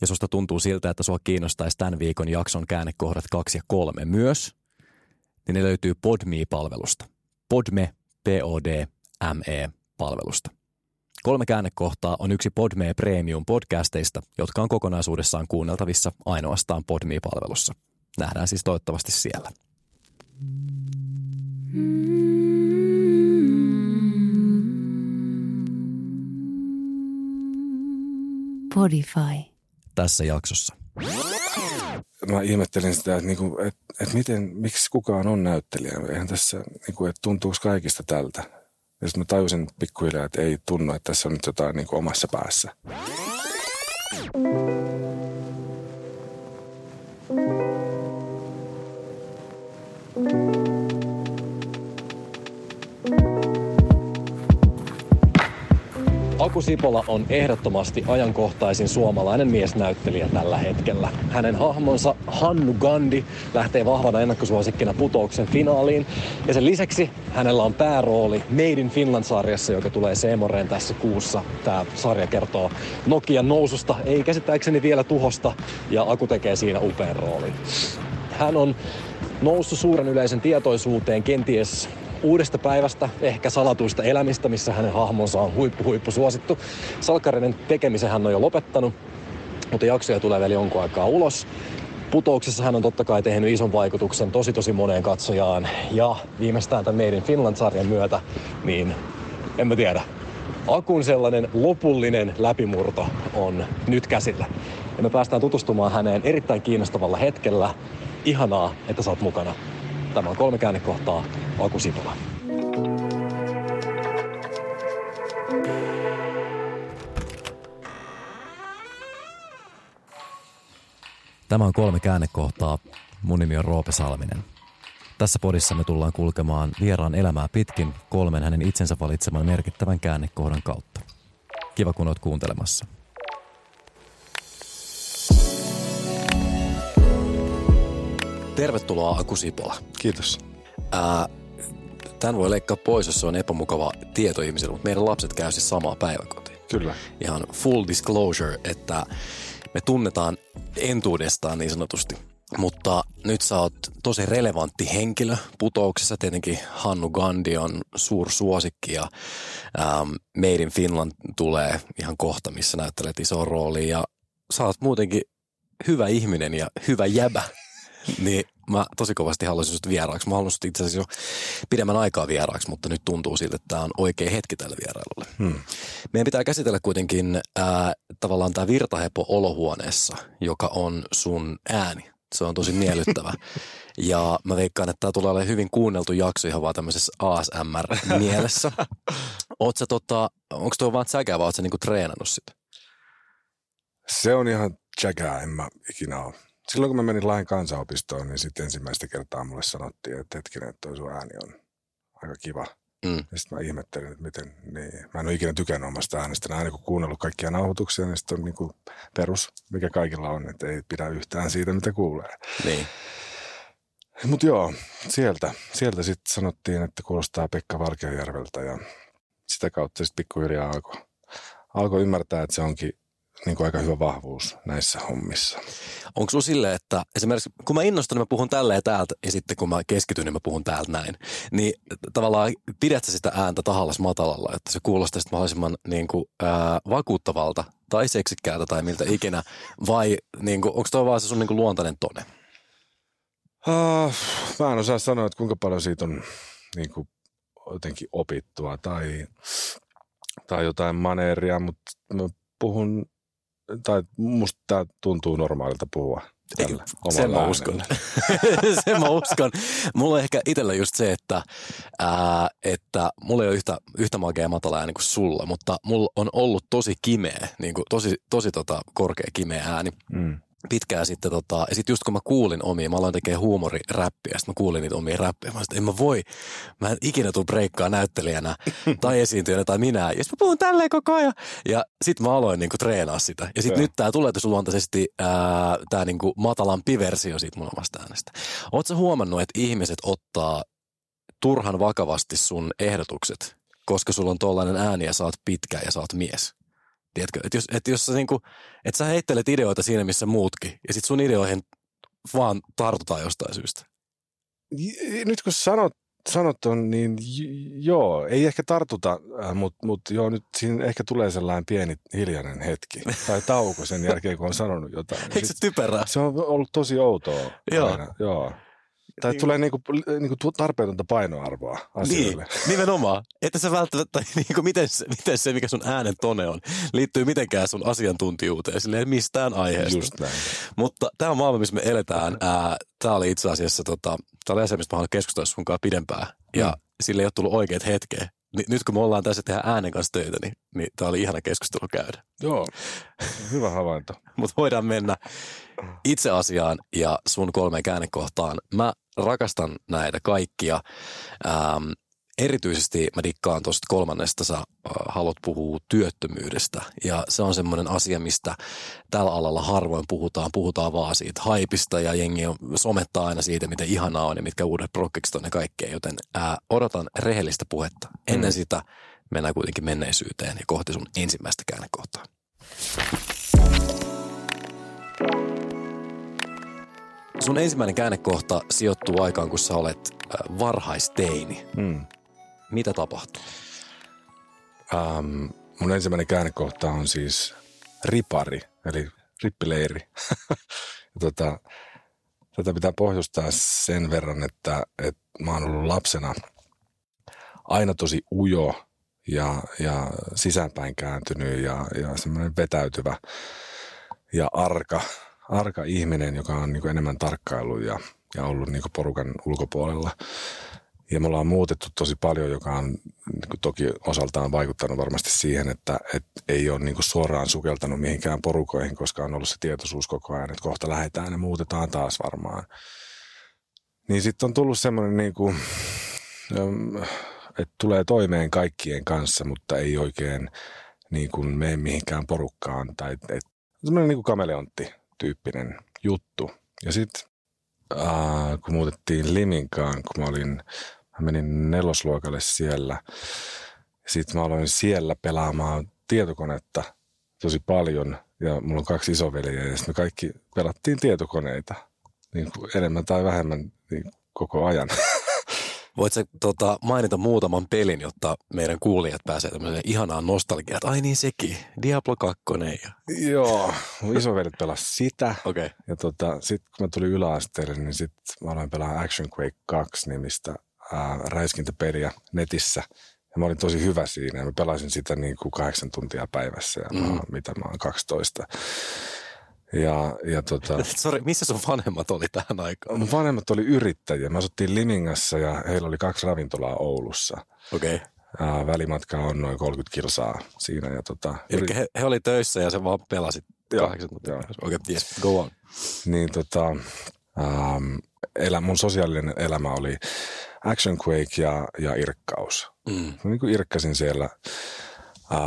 ja susta tuntuu siltä, että sua kiinnostaisi tämän viikon jakson käännekohdat kaksi ja kolme myös, niin ne löytyy Podme-palvelusta. Podme, P-O-D-M-E-palvelusta. Kolme käännekohtaa on yksi Podme Premium podcasteista, jotka on kokonaisuudessaan kuunneltavissa ainoastaan Podme-palvelussa. Nähdään siis toivottavasti siellä. Podify. Tässä jaksossa. Mä ihmettelin sitä, että, niinku, että, että miten, miksi kukaan on näyttelijä. Eihän tässä, niinku, että tuntuuko kaikista tältä. Ja sitten mä tajusin pikkuhiljaa, että ei tunnu, että tässä on nyt jotain niinku omassa päässä. Aku Sipola on ehdottomasti ajankohtaisin suomalainen miesnäyttelijä tällä hetkellä. Hänen hahmonsa Hannu Gandhi lähtee vahvana ennakkosuosikkina putouksen finaaliin. Ja sen lisäksi hänellä on päärooli Made in Finland-sarjassa, joka tulee Seemoreen tässä kuussa. Tämä sarja kertoo Nokian noususta, ei käsittääkseni vielä tuhosta, ja Aku tekee siinä upean roolin. Hän on noussut suuren yleisen tietoisuuteen kenties uudesta päivästä, ehkä salatuista elämistä, missä hänen hahmonsa on huippu, huippu suosittu. Salkkareiden tekemisen hän on jo lopettanut, mutta jaksoja tulee vielä jonkun aikaa ulos. Putouksessa hän on totta kai tehnyt ison vaikutuksen tosi tosi moneen katsojaan ja viimeistään tämän in Finland-sarjan myötä, niin en mä tiedä. Akun sellainen lopullinen läpimurto on nyt käsillä. Ja me päästään tutustumaan häneen erittäin kiinnostavalla hetkellä. Ihanaa, että sä oot mukana. Tämä on kolme käännekohtaa Aku Sipola. Tämä on kolme käännekohtaa. Mun nimi on Roope Salminen. Tässä podissa me tullaan kulkemaan vieraan elämää pitkin kolmen hänen itsensä valitseman merkittävän käännekohdan kautta. Kiva kun oot kuuntelemassa. Tervetuloa Aku Sipola. Kiitos. Ää, tämän voi leikkaa pois, jos se on epämukava tieto ihmisille, mutta meidän lapset käy siis samaa päiväkotia. Kyllä. Ihan full disclosure, että me tunnetaan entuudestaan niin sanotusti. Mutta nyt sä oot tosi relevantti henkilö putouksessa. Tietenkin Hannu Gandhi on suursuosikki ja ähm, Made in Finland tulee ihan kohta, missä näyttelet isoa roolia. Ja sä oot muutenkin hyvä ihminen ja hyvä jäbä. Niin mä tosi kovasti haluaisin sinut vieraaksi. Mä haluaisin itse asiassa jo pidemmän aikaa vieraaksi, mutta nyt tuntuu siltä, että tämä on oikea hetki tälle vierailulle. Hmm. Meidän pitää käsitellä kuitenkin ää, tavallaan tämä virtahepo olohuoneessa, joka on sun ääni. Se on tosi miellyttävä. Ja mä veikkaan, että tämä tulee olemaan hyvin kuunneltu jakso ihan vaan tämmöisessä ASMR-mielessä. Oot sä tota, onko tuo vaan säkää vai oot sä niinku treenannut sitä? Se on ihan jägää, en mä ikinä ole. Silloin kun mä menin Lahden kansanopistoon, niin sitten ensimmäistä kertaa mulle sanottiin, että hetkinen, että toi sun ääni on aika kiva. Mm. Ja sitten mä ihmettelin, että miten, niin. Mä en ole ikinä tykännyt omasta äänestä. Aina kun kuunnellut kaikkia nauhoituksia, niin sitten on niin kuin perus, mikä kaikilla on, että ei pidä yhtään siitä, mitä kuulee. Niin. Mutta joo, sieltä, sieltä sitten sanottiin, että kuulostaa Pekka Valkeajärveltä ja sitä kautta sitten pikkuhiljaa alkoi alko ymmärtää, että se onkin niin kuin aika hyvä vahvuus näissä hommissa. Onko sinulla silleen, että esimerkiksi kun mä innostun, niin mä puhun tälleen täältä ja sitten kun mä keskityn, niin mä puhun täältä näin. Niin tavallaan pidät sä sitä ääntä tahallas matalalla, että se kuulostaa sitten mahdollisimman niin kuin, ää, vakuuttavalta tai seksikkäältä tai miltä ikinä. Vai niin kuin, onko toi vaan se sun niin kuin luontainen tone? Uh, mä en osaa sanoa, että kuinka paljon siitä on niin kuin, jotenkin opittua tai, tai jotain maneeria, mutta mä puhun, tai musta tämä tuntuu normaalilta puhua. Tällä sen mä uskon. sen mä uskon. Mulla on ehkä itsellä just se, että, ää, että mulla ei ole yhtä, yhtä magea matala ääni kuin sulla, mutta mulla on ollut tosi kimeä, niin kuin tosi, tosi tota korkea kimeä ääni. Mm. Pitkään sitten, tota, ja sitten just kun mä kuulin omia, mä aloin tekemään huumoriräppiä, ja sitten mä kuulin niitä omia räppiä, mä sanoin, en mä voi, mä en ikinä tuu breikkaa näyttelijänä tai esiintyjänä tai minä, ja sitten mä puhun tälleen koko ajan, ja sitten mä aloin niinku treenaa sitä, ja sitten nyt tää tuletusluontaisesti tää niinku matalampi versio siitä mun omasta äänestä. Oletko huomannut, että ihmiset ottaa turhan vakavasti sun ehdotukset, koska sulla on tollainen ääni ja sä oot pitkä ja sä oot mies? Tiedätkö, että jos, että jos sä, niinku, että sä heittelet ideoita siinä, missä muutkin, ja sit sun ideoihin vaan tartutaan jostain syystä. Nyt kun sanot, sanot on, niin joo, ei ehkä tartuta, äh, mutta mut joo, nyt siinä ehkä tulee sellainen pieni hiljainen hetki tai tauko sen jälkeen, kun on sanonut jotain. Eikö se typerää? Se on ollut tosi outoa. Joo. Aina. joo. Tai niin. tulee niinku, niinku tarpeetonta painoarvoa asioille. Niin, nimenomaan. Että se välttämättä, niinku miten, se, miten se, mikä sun äänen tone on, liittyy mitenkään sun asiantuntijuuteen, silleen mistään aiheesta. Just näin. Mutta tämä on maailma, missä me eletään. Tämä oli itse asiassa, tota, tämä oli asia, mistä mä haluan keskustella sun kanssa pidempään. Ja mm. sille ei ole tullut oikeat hetkeä. Nyt kun me ollaan tässä tehdä äänen kanssa töitä, niin, niin tämä oli ihana keskustelu käydä. Joo, hyvä havainto. Mutta voidaan mennä itse asiaan ja sun kolmeen käännekohtaan. Mä rakastan näitä kaikkia. Ähm, erityisesti mä dikkaan tuosta kolmannesta, sä äh, haluat puhua työttömyydestä. Ja se on semmoinen asia, mistä tällä alalla harvoin puhutaan. Puhutaan vaan siitä haipista ja jengi on, somettaa aina siitä, miten ihanaa on ja mitkä uudet prokkikset on ja kaikkea. Joten ää, äh, odotan rehellistä puhetta. Ennen mm. sitä mennään kuitenkin menneisyyteen ja kohti sun ensimmäistä käännekohtaa. Sun ensimmäinen käännekohta sijoittuu aikaan, kun sä olet äh, varhaisteini. Mm. Mitä tapahtuu? Um, mun ensimmäinen käännekohta on siis ripari, eli rippileiri. tota, tätä pitää pohjustaa sen verran, että, että mä oon ollut lapsena aina tosi ujo ja, ja sisäänpäin kääntynyt ja, ja semmoinen vetäytyvä ja arka arka ihminen, joka on niin enemmän tarkkailu ja, ja ollut niin porukan ulkopuolella. Ja me ollaan muutettu tosi paljon, joka on niin toki osaltaan vaikuttanut varmasti siihen, että, että ei ole niin suoraan sukeltanut mihinkään porukoihin, koska on ollut se tietoisuus koko ajan, että kohta lähdetään ja muutetaan taas varmaan. Niin sitten on tullut semmoinen, niin että tulee toimeen kaikkien kanssa, mutta ei oikein niin kuin mene mihinkään porukkaan. Tai, että semmoinen niin kameleontti tyyppinen juttu. Ja sitten äh, kun muutettiin Liminkaan, kun mä olin, mä menin nelosluokalle siellä. Sitten mä aloin siellä pelaamaan tietokonetta tosi paljon. Ja mulla on kaksi isoveliä ja me kaikki pelattiin tietokoneita niin kuin enemmän tai vähemmän niin koko ajan. Voitko tota, mainita muutaman pelin, jotta meidän kuulijat pääsee tämmöiseen ihanaan nostalgiaan, ai niin sekin, Diablo 2 ja... Joo, mun isovelit pelas sitä. Okay. Ja tota, sitten kun mä tulin yläasteelle, niin sitten mä aloin pelaa Action Quake 2 nimistä ää, räiskintäpeliä netissä. Ja mä olin tosi hyvä siinä ja mä pelasin sitä niin kuin kahdeksan tuntia päivässä ja mm. mä, mitä mä oon 12. Ja, ja tota, Sorry, missä sun vanhemmat oli tähän aikaan? Mun vanhemmat oli yrittäjiä. Me asuttiin Limingassa ja heillä oli kaksi ravintolaa Oulussa. Okei. Okay. välimatka on noin 30 kilsaa siinä. Ja tota, Eli yrit... he, he, oli töissä ja se vaan pelasi kahdeksan tuntia. Okei, okay, yes, go on. Niin tota, ähm, elä, mun sosiaalinen elämä oli Action Quake ja, ja irkkaus. Mm. Mä niin kuin irkkasin siellä äh,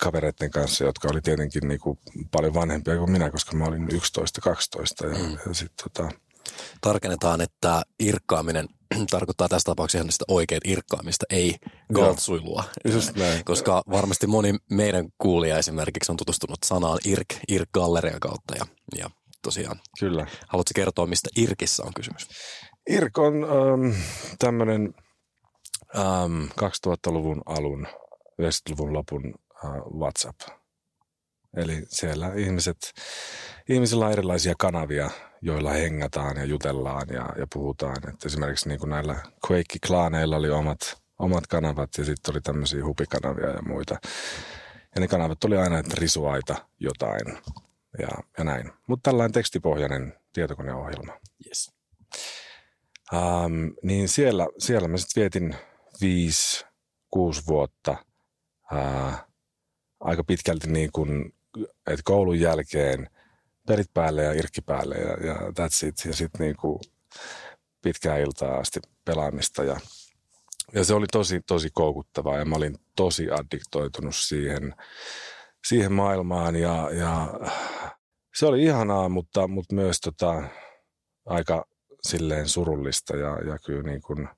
kavereiden kanssa, jotka oli tietenkin niin kuin paljon vanhempia kuin minä, koska mä olin 11-12. Ja, mm. ja sit, tota... Tarkennetaan, että irkkaaminen tarkoittaa tässä tapauksessa ihan sitä oikein irkkaamista, ei galtsuilua. Koska varmasti moni meidän kuulija esimerkiksi on tutustunut sanaan irk, irk-gallerian kautta. Ja, ja tosiaan, Kyllä. haluatko kertoa, mistä irkissä on kysymys? Irk on ähm, tämmöinen ähm, 2000-luvun alun, 90-luvun lopun WhatsApp. Eli siellä ihmiset, ihmisillä on erilaisia kanavia, joilla hengataan ja jutellaan ja, ja puhutaan. Et esimerkiksi niin kuin näillä Quake-klaaneilla oli omat, omat kanavat ja sitten oli tämmöisiä hupikanavia ja muita. Ja ne kanavat oli aina, että risuaita jotain ja, ja näin. Mutta tällainen tekstipohjainen tietokoneohjelma. Yes. Um, niin siellä, siellä mä sitten vietin viisi, kuusi vuotta uh, aika pitkälti niin kuin, että koulun jälkeen perit päälle ja irkki päälle ja, ja that's it. Ja sitten niinku pitkään iltaa asti pelaamista ja, ja se oli tosi, tosi koukuttavaa ja mä olin tosi addiktoitunut siihen, siihen maailmaan ja, ja se oli ihanaa, mutta, mutta myös tota, aika silleen surullista ja, ja kyllä niin kuin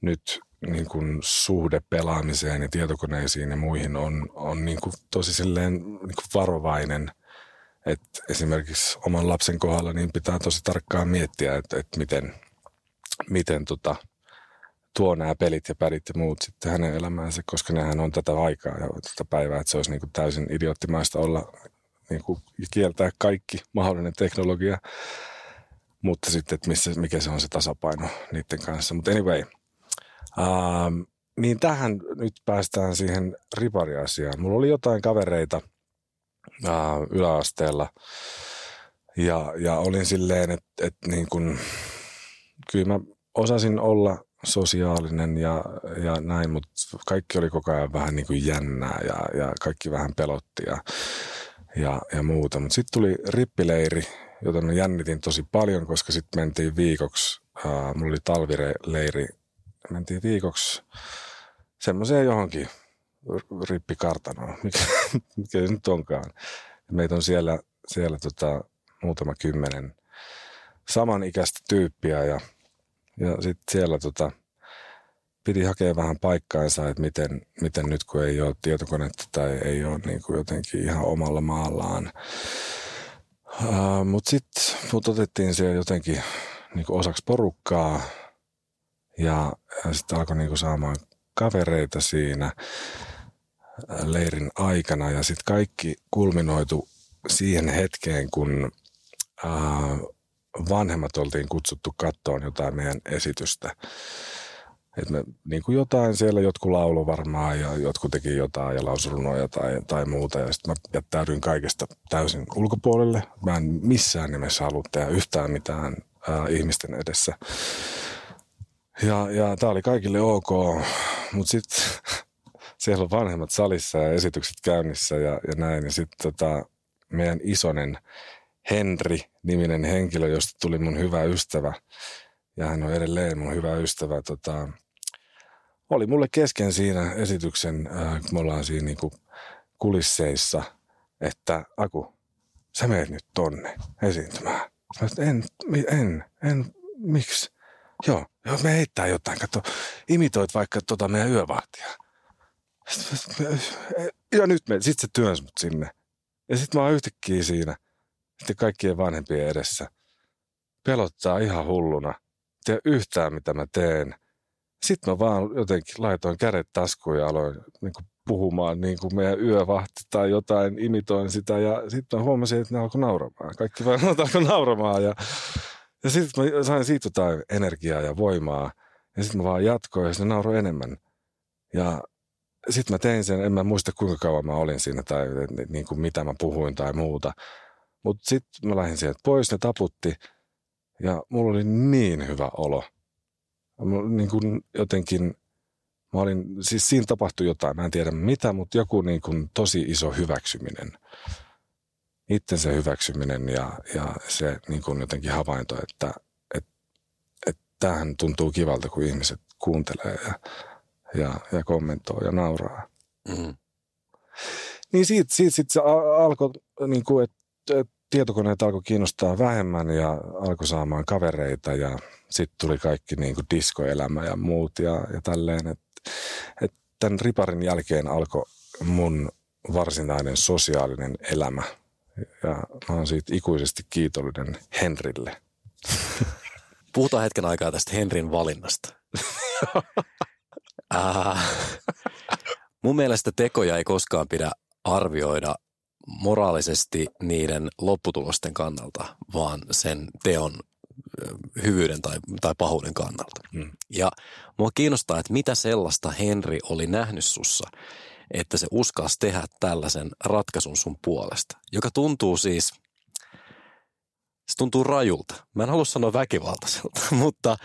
nyt niin kuin suhde pelaamiseen ja tietokoneisiin ja muihin on, on niin kuin tosi silleen niin kuin varovainen. että esimerkiksi oman lapsen kohdalla niin pitää tosi tarkkaan miettiä, että, että miten, miten tota, tuo nämä pelit ja pärit ja muut sitten hänen elämäänsä, koska nehän on tätä aikaa ja tätä päivää, että se olisi niin kuin täysin idioottimaista olla niin kuin, kieltää kaikki mahdollinen teknologia, mutta sitten, että missä, mikä se on se tasapaino niiden kanssa. Mutta anyway, ähm, niin tähän nyt päästään siihen ripariasiaan. Mulla oli jotain kavereita äh, yläasteella ja, ja olin silleen, että, että niin kuin, kyllä mä osasin olla sosiaalinen ja, ja näin, mutta kaikki oli koko ajan vähän niin kuin jännää ja, ja kaikki vähän pelotti ja, ja, ja muuta. Mutta sitten tuli rippileiri, jota mä jännitin tosi paljon, koska sitten mentiin viikoksi, uh, mulla oli talvileiri, mentiin viikoksi semmoiseen johonkin rippikartanoon, mikä, mikä se nyt onkaan. Meitä on siellä, siellä tota, muutama kymmenen samanikäistä tyyppiä ja, ja sitten siellä tota, piti hakea vähän paikkaansa, että miten, miten nyt kun ei ole tietokonetta tai ei ole niin kuin jotenkin ihan omalla maallaan. Uh, Mutta sitten mut otettiin siellä jotenkin niin kuin osaksi porukkaa ja, sitten alkoi niin kuin saamaan kavereita siinä leirin aikana ja sitten kaikki kulminoitu siihen hetkeen, kun uh, vanhemmat oltiin kutsuttu kattoon jotain meidän esitystä. Et me, niin kuin jotain siellä, jotkut laulo varmaan ja jotkut teki jotain ja lausurunoja tai, tai muuta. Ja sitten mä jättäydyin kaikesta täysin ulkopuolelle. Mä en missään nimessä halua tehdä yhtään mitään ää, ihmisten edessä. Ja, ja tämä oli kaikille ok, mutta sitten siellä on vanhemmat salissa ja esitykset käynnissä ja, ja näin. Ja sitten tota, meidän isonen Henri-niminen henkilö, josta tuli mun hyvä ystävä, ja hän on edelleen mun hyvä ystävä, tota, oli mulle kesken siinä esityksen, äh, kun me ollaan siinä niin kuin kulisseissa, että Aku, sä meet nyt tonne esiintymään. Mä en, en, en, miksi? Joo, joo, me heittää jotain. Kato, imitoit vaikka tota meidän yövahtia. Ja nyt me, sit se työnsi mut sinne. Ja sit mä oon yhtäkkiä siinä, sitten kaikkien vanhempien edessä. Pelottaa ihan hulluna. Tiedä yhtään, mitä mä teen. Sitten mä vaan jotenkin laitoin kädet taskuun ja aloin niin kuin puhumaan niin kuin meidän yövahti tai jotain, imitoin sitä ja sitten mä huomasin, että ne alkoi nauramaan. Kaikki vaan alkoi nauramaan ja, ja sitten mä sain siitä jotain energiaa ja voimaa ja sitten mä vaan jatkoin ja se nauroi enemmän. Ja sitten mä tein sen, en mä muista kuinka kauan mä olin siinä tai niin kuin mitä mä puhuin tai muuta. Mutta sitten mä lähdin sieltä pois, ne taputti ja mulla oli niin hyvä olo – niin kuin jotenkin, mä olin, siis siinä tapahtui jotain, mä en tiedä mitä, mutta joku niin kuin tosi iso hyväksyminen. Itsensä hyväksyminen ja, ja se niin kuin jotenkin havainto, että et, et tämähän tuntuu kivalta, kun ihmiset kuuntelee ja, ja, ja kommentoi ja nauraa. Mm. Niin siitä, siitä sit se alkoi, niin kuin, että et, tietokoneet alkoi kiinnostaa vähemmän ja alkoi saamaan kavereita ja sitten tuli kaikki niin kuin diskoelämä ja muut ja, ja tälleen. Et, et tämän riparin jälkeen alkoi mun varsinainen sosiaalinen elämä ja mä oon siitä ikuisesti kiitollinen Henrille. Puhutaan hetken aikaa tästä Henrin valinnasta. äh, mun mielestä tekoja ei koskaan pidä arvioida moraalisesti niiden lopputulosten kannalta, vaan sen teon hyvyyden tai, tai pahuuden kannalta. Mm. Ja mua kiinnostaa, että mitä sellaista Henri oli nähnyt sussa, että se uskalsi tehdä tällaisen ratkaisun sun puolesta, joka tuntuu siis, se tuntuu rajulta. Mä en halua sanoa väkivaltaiselta, mutta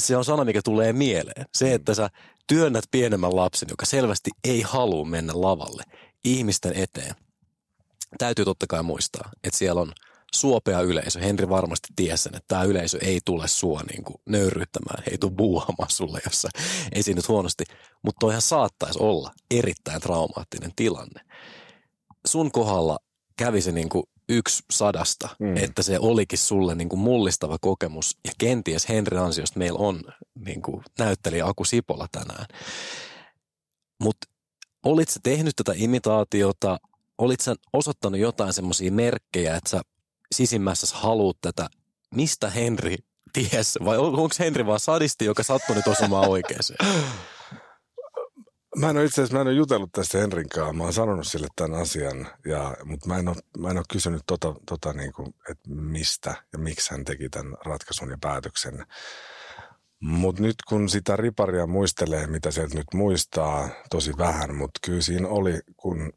se on sana, mikä tulee mieleen. Se, mm. että sä työnnät pienemmän lapsen, joka selvästi ei halua mennä lavalle ihmisten eteen – täytyy totta kai muistaa, että siellä on suopea yleisö. Henri varmasti tiesi sen, että tämä yleisö ei tule sua niin kuin nöyryyttämään, ei tule buuhaamaan sulle, jos sä esiinnyt huonosti. Mutta toihan saattaisi olla erittäin traumaattinen tilanne. Sun kohdalla kävi se niin kuin yksi sadasta, mm. että se olikin sulle niin kuin mullistava kokemus. Ja kenties Henri ansiosta meillä on niin kuin näyttelijä Aku Sipola tänään. Mutta olit sä tehnyt tätä imitaatiota, olit sä osoittanut jotain semmoisia merkkejä, että sä sisimmässä haluut tätä, mistä Henri ties, vai onko Henri vaan sadisti, joka sattui nyt osumaan oikeeseen? Mä en ole itse asiassa, mä en ole jutellut tästä Henrin kanssa. Mä oon sanonut sille tämän asian, ja, mutta mä en ole, mä en ole kysynyt tota, tota niin kuin, että mistä ja miksi hän teki tämän ratkaisun ja päätöksen. Mutta nyt kun sitä riparia muistelee, mitä sieltä nyt muistaa, tosi vähän, mutta kyllä siinä oli, kun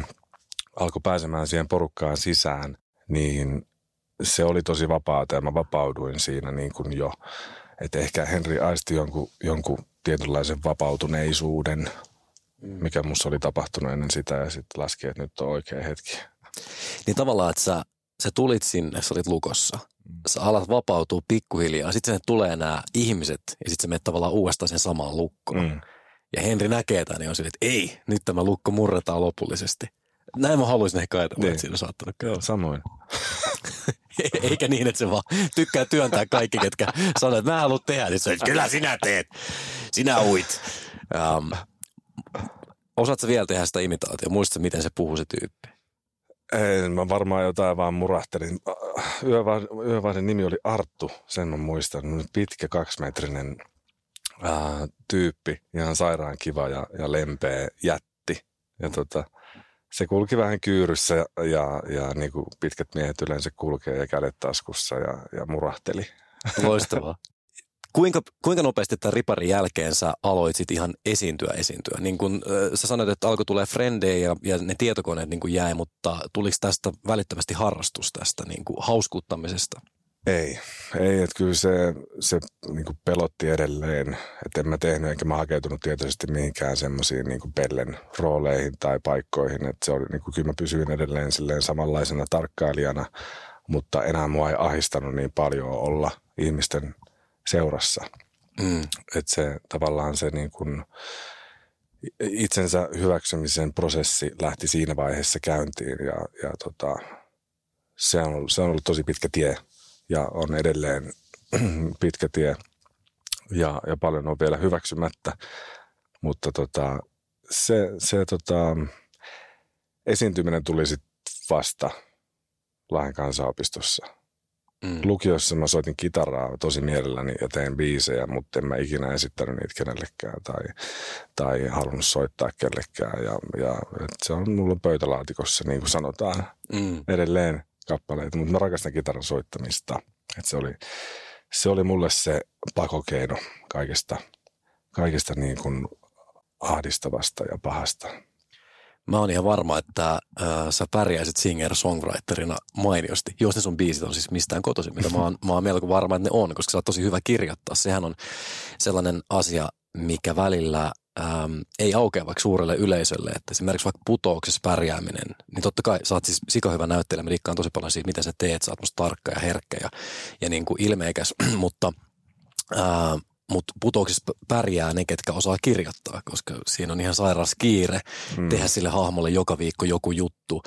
alkoi pääsemään siihen porukkaan sisään, niin se oli tosi vapaata ja mä vapauduin siinä niin kuin jo. Että ehkä Henri aisti jonkun, jonkun tietynlaisen vapautuneisuuden, mm. mikä musta oli tapahtunut ennen sitä ja sitten laski, että nyt on oikea hetki. Niin tavallaan, että sä, sä tulit sinne, sä olit lukossa. Mm. Sä alat vapautua pikkuhiljaa. Sitten sinne tulee nämä ihmiset ja sitten sä menet tavallaan uudestaan sen samaan lukkoon. Mm. Ja Henri näkee tämän niin on sille, että ei, nyt tämä lukko murretaan lopullisesti. Näin mä haluaisin ehkä ajatella, niin. että siinä saattanut käydä. samoin. Eikä niin, että se vaan tykkää työntää kaikki, ketkä sanoo, että mä haluan tehdä. Niin se on, kyllä sinä teet. Sinä uit. Um, osaatko vielä tehdä sitä imitaatio? Muistatko, miten se puhuu se tyyppi? Ei, mä varmaan jotain vaan murahtelin. Yövahden nimi oli Arttu, sen mä muistan. Pitkä kaksimetrinen ää, tyyppi, ihan sairaan kiva ja, ja lempeä jätti. Ja tota, se kulki vähän kyyryssä ja, ja, ja niin kuin pitkät miehet yleensä kulkee ja kädet taskussa ja, ja murahteli. Loistavaa. Kuinka, kuinka nopeasti tämän riparin jälkeen sä aloit sit ihan esiintyä esiintyä? Niin kun, äh, sä sanoit, että alkoi tulee frendejä ja, ja ne tietokoneet niin jäi, mutta tuliko tästä välittömästi harrastus tästä niin kuin hauskuuttamisesta? Ei, ei, että kyllä se, se niin kuin pelotti edelleen, että en mä tehnyt enkä mä hakeutunut tietoisesti mihinkään semmoisiin niin pellen rooleihin tai paikkoihin, että se oli, niin kuin, kyllä mä pysyin edelleen silleen samanlaisena tarkkailijana, mutta enää mua ei ahistanut niin paljon olla ihmisten seurassa. Mm. Että se tavallaan se niin kuin, itsensä hyväksymisen prosessi lähti siinä vaiheessa käyntiin ja, ja tota, se, on se on ollut tosi pitkä tie ja on edelleen pitkä tie ja, ja paljon on vielä hyväksymättä. Mutta tota, se, se tota, esiintyminen tuli sitten vasta Lahden kansanopistossa. Mm. Lukiossa mä soitin kitaraa tosi mielelläni ja tein biisejä, mutta en mä ikinä esittänyt niitä kenellekään tai, tai halunnut soittaa kellekään. Ja, ja se on mulla pöytälaatikossa, niin kuin sanotaan, mm. edelleen kappaleita, mutta mä rakastan kitaran soittamista. Et se, oli, se oli mulle se pakokeino kaikesta, kaikesta niin kuin ahdistavasta ja pahasta. Mä oon ihan varma, että äh, sä pärjäisit singer-songwriterina mainiosti, jos ne sun biisit on siis mistään kotoisin, mitä mä oon, mä oon melko varma, että ne on, koska sä oot tosi hyvä kirjoittaa. Sehän on sellainen asia, mikä välillä ähm, ei aukea vaikka suurelle yleisölle, että esimerkiksi vaikka putouksessa pärjääminen, niin totta kai sä oot siis hyvä näyttelijä, mä dikkaan tosi paljon siitä, miten sä teet, sä oot musta tarkka ja herkkä ja, ja niin kuin ilmeikäs, mutta äh, mutta putouksissa pärjää ne, ketkä osaa kirjoittaa, koska siinä on ihan sairas kiire mm. tehdä sille hahmolle joka viikko joku juttu.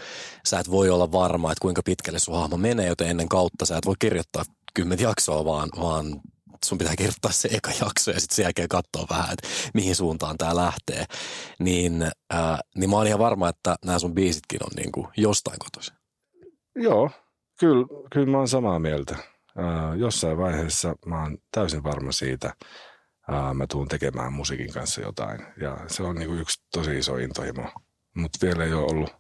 Sä et voi olla varma, että kuinka pitkälle sun hahmo menee, joten ennen kautta sä et voi kirjoittaa kymmentä jaksoa, vaan, vaan sun pitää kirjoittaa se eka jakso ja sitten sen jälkeen katsoa vähän, että mihin suuntaan tämä lähtee. Niin, ää, niin mä oon ihan varma, että nämä sun biisitkin on niin kuin jostain kotoisin. Joo, kyllä, kyllä mä oon samaa mieltä. Ää, jossain vaiheessa mä oon täysin varma siitä, ää, mä tuun tekemään musiikin kanssa jotain. Ja se on niin kuin yksi tosi iso intohimo, mutta vielä ei ole ollut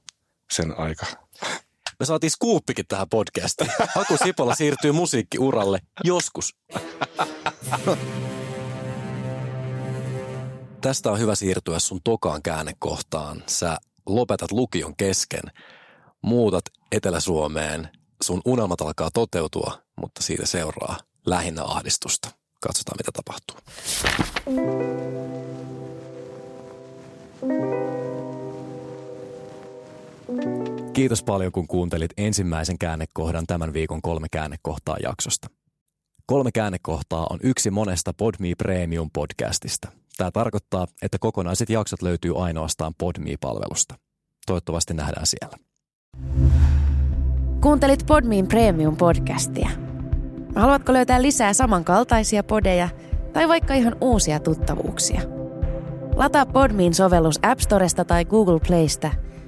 sen aika. Me saatiin skuuppikin tähän podcastiin. Aku Sipola siirtyy musiikkiuralle joskus. Tästä on hyvä siirtyä sun tokaan käännekohtaan. Sä lopetat lukion kesken, muutat Etelä-Suomeen, sun unelmat alkaa toteutua, mutta siitä seuraa lähinnä ahdistusta. Katsotaan, mitä tapahtuu. Kiitos paljon, kun kuuntelit ensimmäisen käännekohdan tämän viikon kolme käännekohtaa jaksosta. Kolme käännekohtaa on yksi monesta Podme Premium podcastista. Tämä tarkoittaa, että kokonaiset jaksot löytyy ainoastaan Podme-palvelusta. Toivottavasti nähdään siellä. Kuuntelit Podmein Premium-podcastia. Haluatko löytää lisää samankaltaisia podeja tai vaikka ihan uusia tuttavuuksia? Lataa Podmein sovellus App Storesta tai Google Playsta